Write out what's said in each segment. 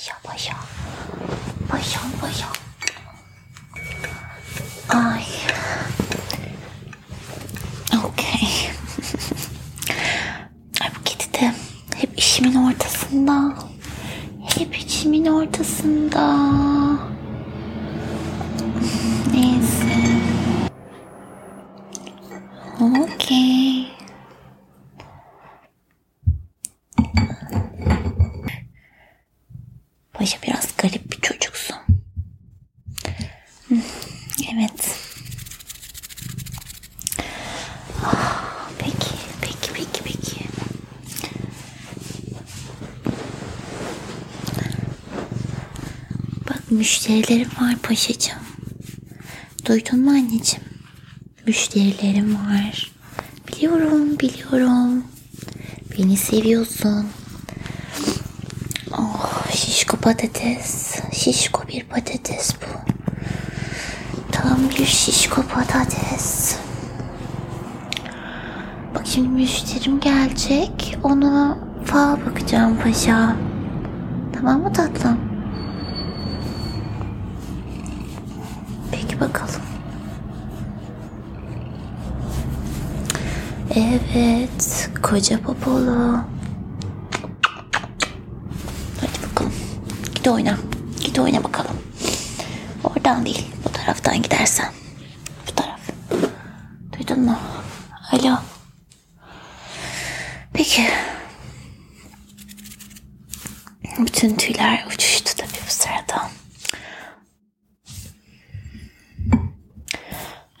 Paşa paşa. Paşa paşa. Ay. Okey. Paşa biraz garip bir çocuksun. Evet. Peki, peki, peki, peki. Bak müşterilerim var paşacığım. Duydun mu anneciğim? Müşterilerim var. Biliyorum, biliyorum. Beni seviyorsun. Patates. Şişko bir patates bu. Tam bir şişko patates. Bak şimdi müşterim gelecek. Ona fal bakacağım paşa. Tamam mı tatlım? Peki bakalım. Evet, koca popolu. Hadi bakalım. Git oyna. Git oyna bakalım. Oradan değil, bu taraftan gidersen. Bu taraf. Duydun mu? Alo. Peki. Bütün tüyler uçuştu tabii bu sırada.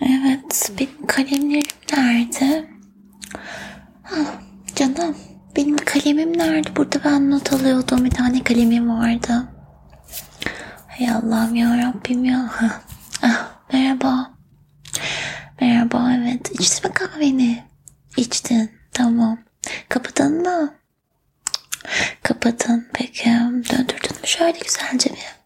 Evet, benim kalemlerim nerede? Ha, canım, benim kalemim nerede? Burada ben not alıyordum. Bir tane kalemim vardı. Hay Allah'ım ya Rabbim ya. Ah, merhaba. Merhaba, evet. İçtin mi kahveni? İçtin, tamam. Kapadın mı? Kapadın, peki. Döndürdün mü şöyle güzelce bir?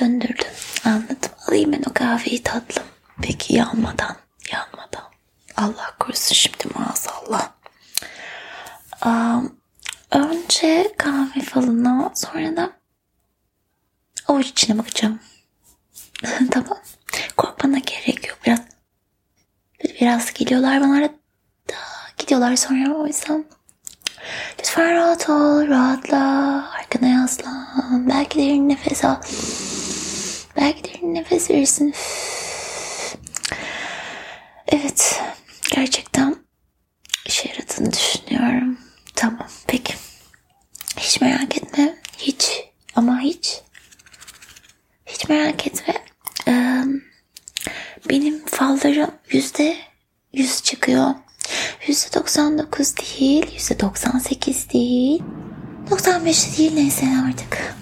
Döndürdüm. Anladım. Alayım ben o kahveyi tatlım. Peki yanmadan. Yanmadan. Allah korusun şimdi maazallah. Önce kahve falına sonra da avuç içine bakacağım. tamam. Korkmana gerek yok. Biraz biraz geliyorlar bana arada. Gidiyorlar sonra o yüzden. Lütfen rahat ol, rahatla. Arkana yaslan. Belki derin nefes al. Belki derin nefes verirsin. Evet. Gerçekten işe yaradığını düşünüyorum. Tamam. Peki. Hiç merak etme. Hiç. Ama hiç. Hiç merak etme. Ee, benim fallarım yüzde yüz çıkıyor. Yüzde 99 değil, yüzde 98 değil, 95 değil neyse artık.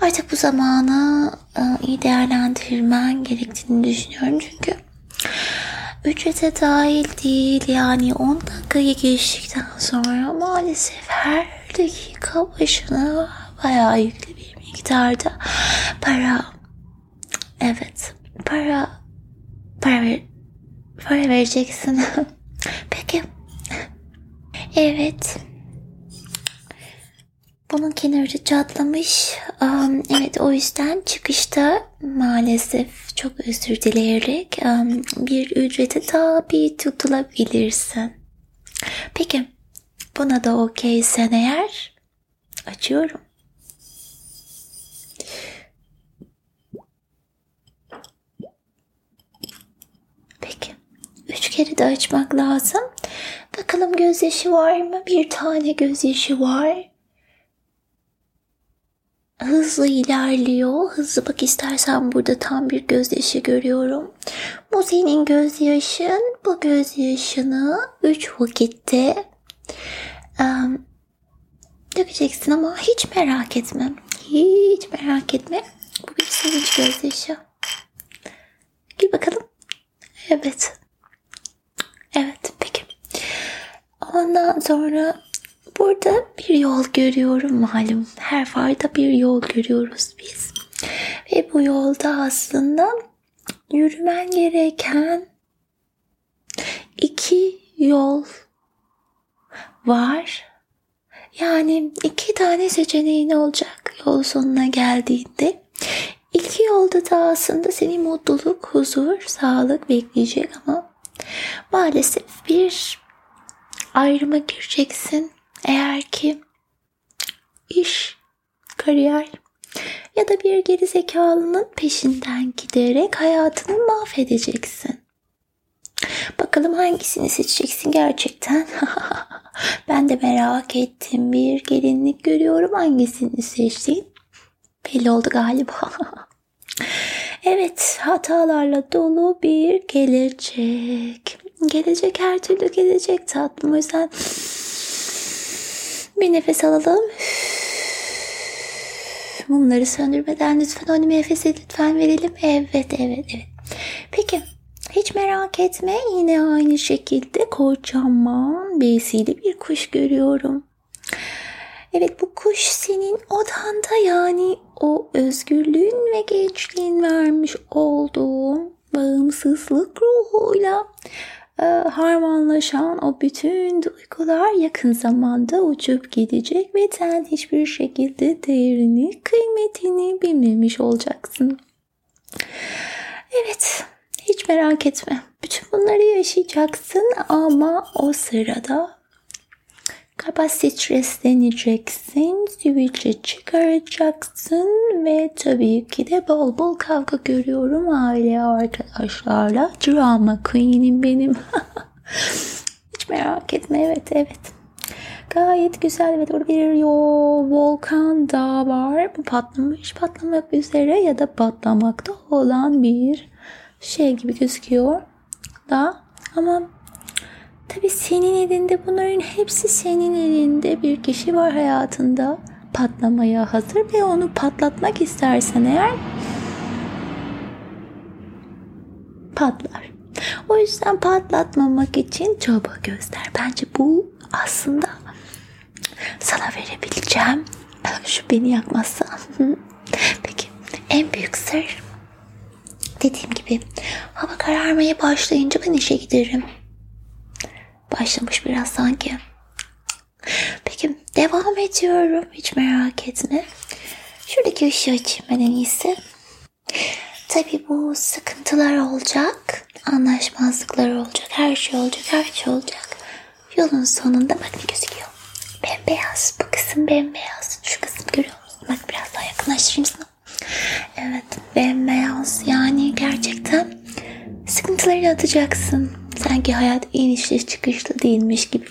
Artık bu zamanı e, iyi değerlendirmen gerektiğini düşünüyorum çünkü ücrete dahil değil yani 10 dakikayı geçtikten sonra maalesef her dakika başına bayağı yüklü bir miktarda para evet para para para vereceksin. Evet. Bunun kenarı çatlamış. Um, evet o yüzden çıkışta maalesef çok özür dileyerek um, bir ücrete tabi tutulabilirsin. Peki buna da okeysen eğer açıyorum. Peki. Üç kere de açmak lazım. Bakalım gözyaşı var mı? Bir tane gözyaşı var. Hızlı ilerliyor. Hızlı bak istersen burada tam bir gözyaşı görüyorum. Bu senin gözyaşın. Bu gözyaşını üç vakitte um, dökeceksin ama hiç merak etme. Hiç merak etme. Bu bir sevinç gözyaşı. Gül bakalım. Evet. Evet. Ondan sonra burada bir yol görüyorum malum. Her farda bir yol görüyoruz biz. Ve bu yolda aslında yürümen gereken iki yol var. Yani iki tane seçeneğin olacak yol sonuna geldiğinde. İki yolda da aslında seni mutluluk, huzur, sağlık bekleyecek ama maalesef bir ayrıma gireceksin. Eğer ki iş, kariyer ya da bir geri zekalının peşinden giderek hayatını mahvedeceksin. Bakalım hangisini seçeceksin gerçekten. ben de merak ettim. Bir gelinlik görüyorum. Hangisini seçtin? Belli oldu galiba. evet, hatalarla dolu bir gelecek. Gelecek her türlü gelecek tatlım. O yüzden bir nefes alalım. Mumları söndürmeden lütfen o nefesi lütfen verelim. Evet, evet, evet. Peki hiç merak etme yine aynı şekilde kocaman besili bir kuş görüyorum. Evet bu kuş senin odanda yani o özgürlüğün ve gençliğin vermiş olduğu bağımsızlık ruhuyla e, harmanlaşan o bütün duygular yakın zamanda uçup gidecek ve sen hiçbir şekilde değerini, kıymetini bilmemiş olacaksın. Evet, hiç merak etme. Bütün bunları yaşayacaksın ama o sırada galiba stresleneceksin, sivilce çıkaracaksın ve tabii ki de bol bol kavga görüyorum aile arkadaşlarla. Drama queen'im benim. Hiç merak etme evet evet. Gayet güzel ve doğru bir yo, volkan da var. Bu patlamış, patlamak üzere ya da patlamakta olan bir şey gibi gözüküyor da ama tabi senin elinde bunların hepsi senin elinde bir kişi var hayatında patlamaya hazır ve onu patlatmak istersen eğer patlar. O yüzden patlatmamak için çaba göster. Bence bu aslında sana verebileceğim şu beni yakmazsa. Peki en büyük sır Dediğim gibi hava kararmaya başlayınca ben işe giderim. Başlamış biraz sanki. Peki devam ediyorum. Hiç merak etme. Şuradaki ışığı açayım ben en iyisi. Tabii bu sıkıntılar olacak. Anlaşmazlıklar olacak. Her şey olacak. Her şey olacak. Yolun sonunda bak ne gözüküyor. Bembeyaz. Bu kısım bembeyaz. Şu kısım görüyor musun? Bak biraz daha yakınlaştırayım sana. Evet bembeyaz yani gerçekten sıkıntıları atacaksın. Sanki hayat inişli çıkışlı değilmiş gibi.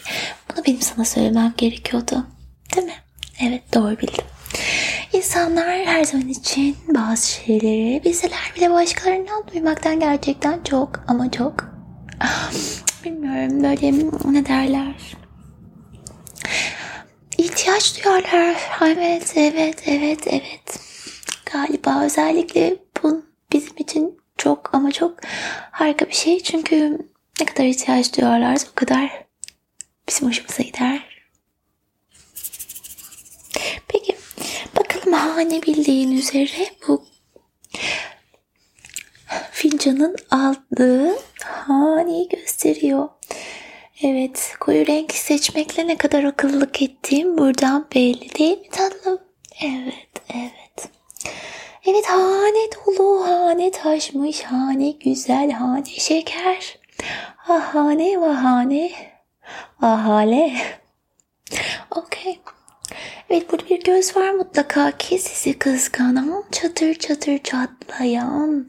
Bunu benim sana söylemem gerekiyordu. Değil mi? Evet doğru bildim. İnsanlar her zaman için bazı şeyleri bizler bile başkalarından duymaktan gerçekten çok ama çok bilmiyorum böyle ne derler ihtiyaç duyarlar. Evet, evet, evet, evet galiba özellikle bu bizim için çok ama çok harika bir şey. Çünkü ne kadar ihtiyaç duyarlarsa o kadar bizim hoşumuza gider. Peki bakalım hane bildiğin üzere bu fincanın aldığı haneyi gösteriyor. Evet, koyu renk seçmekle ne kadar akıllılık ettiğim buradan belli değil mi tatlım? Evet, evet. Evet hane dolu, hane taşmış, hane güzel, hane şeker. Ahane vahane, ahale. Okey. Evet burada bir göz var mutlaka ki sizi kıskanan, çatır çatır çatlayan,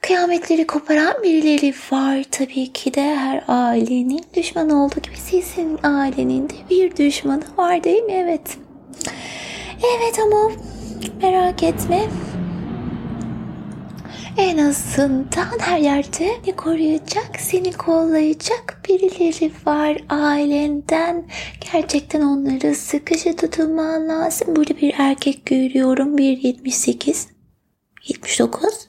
kıyametleri koparan birileri var tabii ki de her ailenin düşmanı olduğu gibi sizin ailenin de bir düşmanı var değil mi? Evet. Evet ama merak etme en azından her yerde ne koruyacak, seni kollayacak birileri var ailenden. Gerçekten onları sıkışı tutulman lazım. Burada bir erkek görüyorum. 1.78, 79,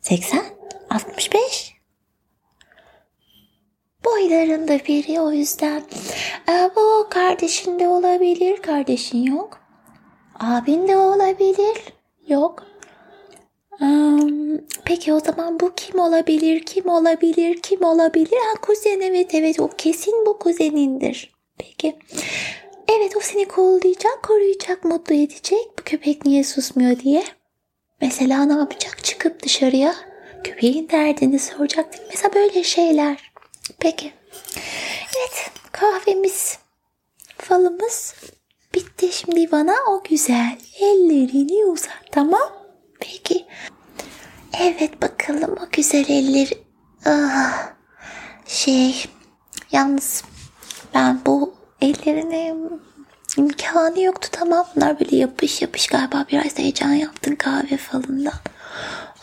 80, 65 boylarında biri o yüzden e, bu kardeşin de olabilir kardeşin yok abin de olabilir yok peki o zaman bu kim olabilir? Kim olabilir? Kim olabilir? Ha kuzen evet evet o kesin bu kuzenindir. Peki evet o seni kollayacak, koruyacak, mutlu edecek. Bu köpek niye susmuyor diye. Mesela ne yapacak? Çıkıp dışarıya köpeğin derdini soracak. Mesela böyle şeyler. Peki. Evet kahvemiz, falımız bitti. Şimdi bana o güzel ellerini uzat tamam. Peki. Evet bakalım o güzel elleri. Ah, şey yalnız ben bu ellerine imkanı yoktu tamam. Bunlar böyle yapış yapış galiba biraz heyecan yaptın kahve falından.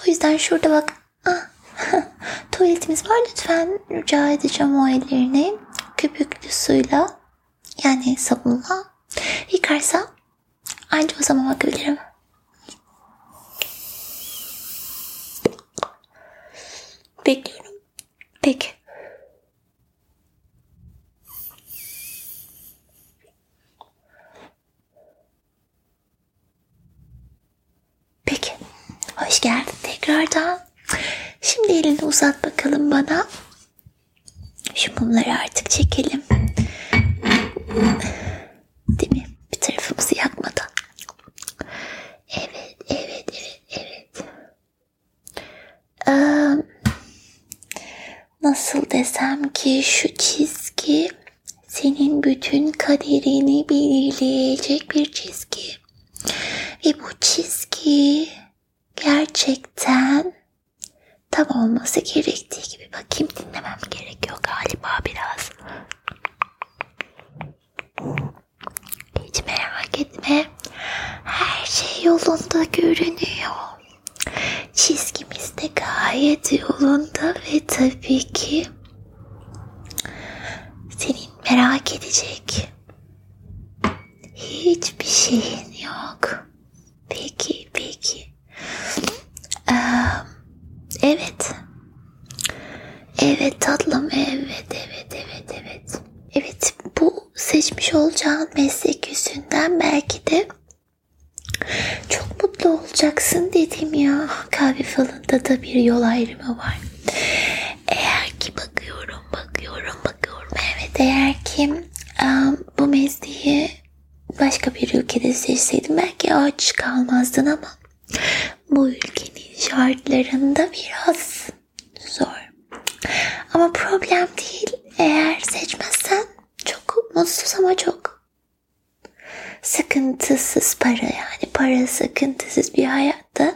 O yüzden şurada bak. Ah, tuvaletimiz var lütfen rica edeceğim o ellerini köpüklü suyla yani sabunla yıkarsam anca o zaman bakabilirim. topic nasıl desem ki şu çizgi senin bütün kaderini belirleyecek bir çizgi. Ve bu çizgi gerçekten tam olması gerektiği gibi bakayım dinlemem gerekiyor galiba biraz. Hiç merak etme. Her şey yolunda görünüyor. Çizgimiz de gayet yolunda ve tabii ki senin merak edecek hiçbir şeyin yok. Peki, peki. Ee, evet. Evet tatlım, evet, evet, evet, evet. Evet, bu seçmiş olacağın meslek yüzünden belki de mutlu olacaksın dedim ya. Kahve falında da bir yol ayrımı var. Eğer ki bakıyorum, bakıyorum, bakıyorum. Evet, eğer ki bu mesleği başka bir ülkede seçseydim belki aç kalmazdın ama bu ülkenin şartlarında biraz zor. Ama problem değil. Eğer seçmezsen çok mutsuz ama çok sıkıntısız para yani para sıkıntısız bir hayatta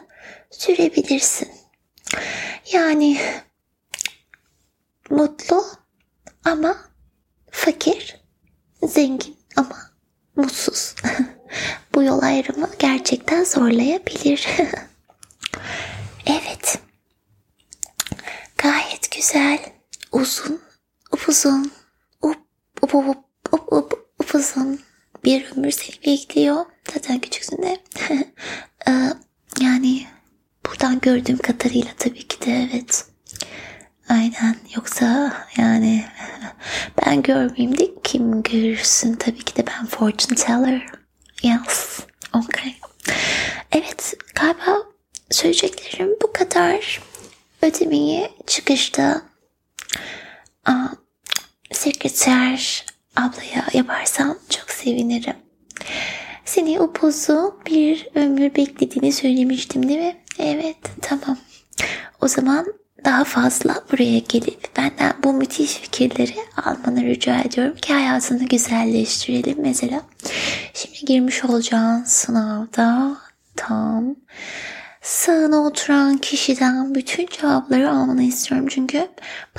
sürebilirsin. Yani mutlu ama fakir, zengin ama mutsuz. Bu yol ayrımı gerçekten zorlayabilir. evet. Gayet güzel, uzun, upuzun, up, up, up, up, up, upuzun bir ömür seni bekliyor. Zaten küçüksün de. Ee, yani buradan gördüğüm kadarıyla tabii ki de evet. Aynen. Yoksa yani ben görmeyeyim de kim görürsün? Tabii ki de ben fortune teller. Yes. Okay. Evet galiba söyleyeceklerim bu kadar. Ödemeyi çıkışta aa, sekreter ablaya yaparsam çok sevinirim. Seni upuzun bir ömür beklediğini söylemiştim değil mi? Evet tamam. O zaman daha fazla buraya gelip benden bu müthiş fikirleri almanı rica ediyorum ki hayatını güzelleştirelim. Mesela şimdi girmiş olacağın sınavda tam sağına oturan kişiden bütün cevapları almanı istiyorum. Çünkü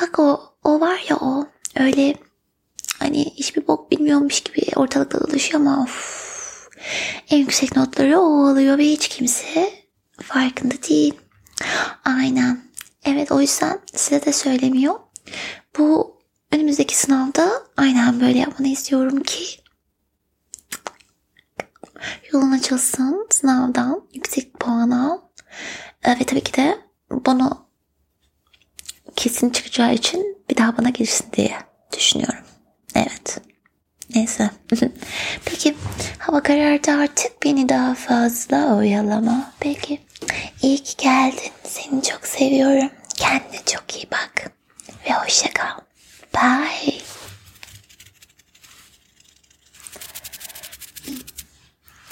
bak o, o var ya o öyle hani hiçbir bok bilmiyormuş gibi ortalıkta dolaşıyor ama of, en yüksek notları o alıyor ve hiç kimse farkında değil. Aynen. Evet o yüzden size de söylemiyor. Bu önümüzdeki sınavda aynen böyle yapmanı istiyorum ki yolun açılsın sınavdan yüksek puan al. Ve tabii ki de bunu kesin çıkacağı için bir daha bana gelirsin diye düşünüyorum. Evet. Neyse. Peki hava karardı artık beni daha fazla oyalama. Peki. İyi ki geldin. Seni çok seviyorum. Kendine çok iyi bak. Ve hoşça kal. Bye.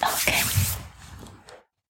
Okay.